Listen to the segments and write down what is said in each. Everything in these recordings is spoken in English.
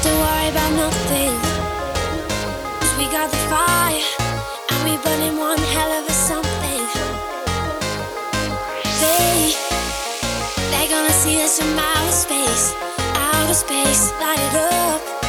have to worry about nothing. Cause we got the fire, and we burning one hell of a something. They, they're gonna see us from outer space, outer space, light it up.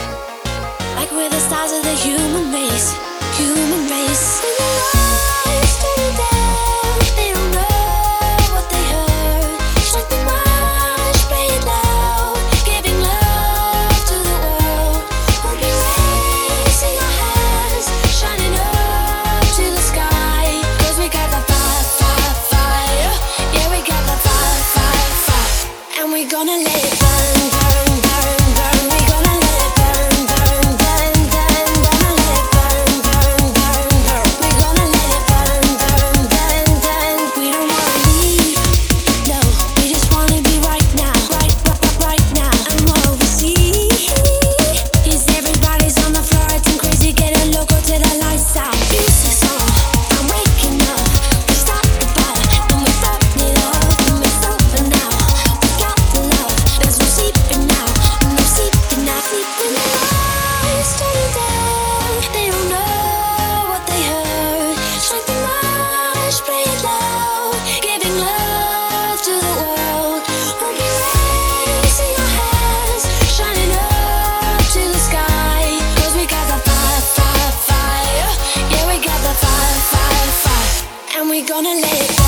gonna let it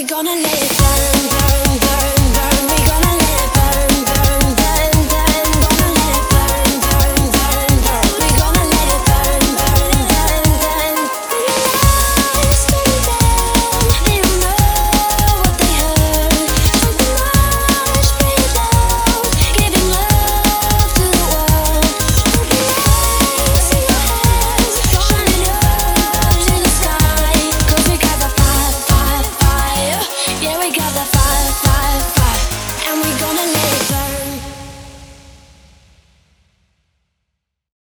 we gonna live? five, five, five, and we're gonna live.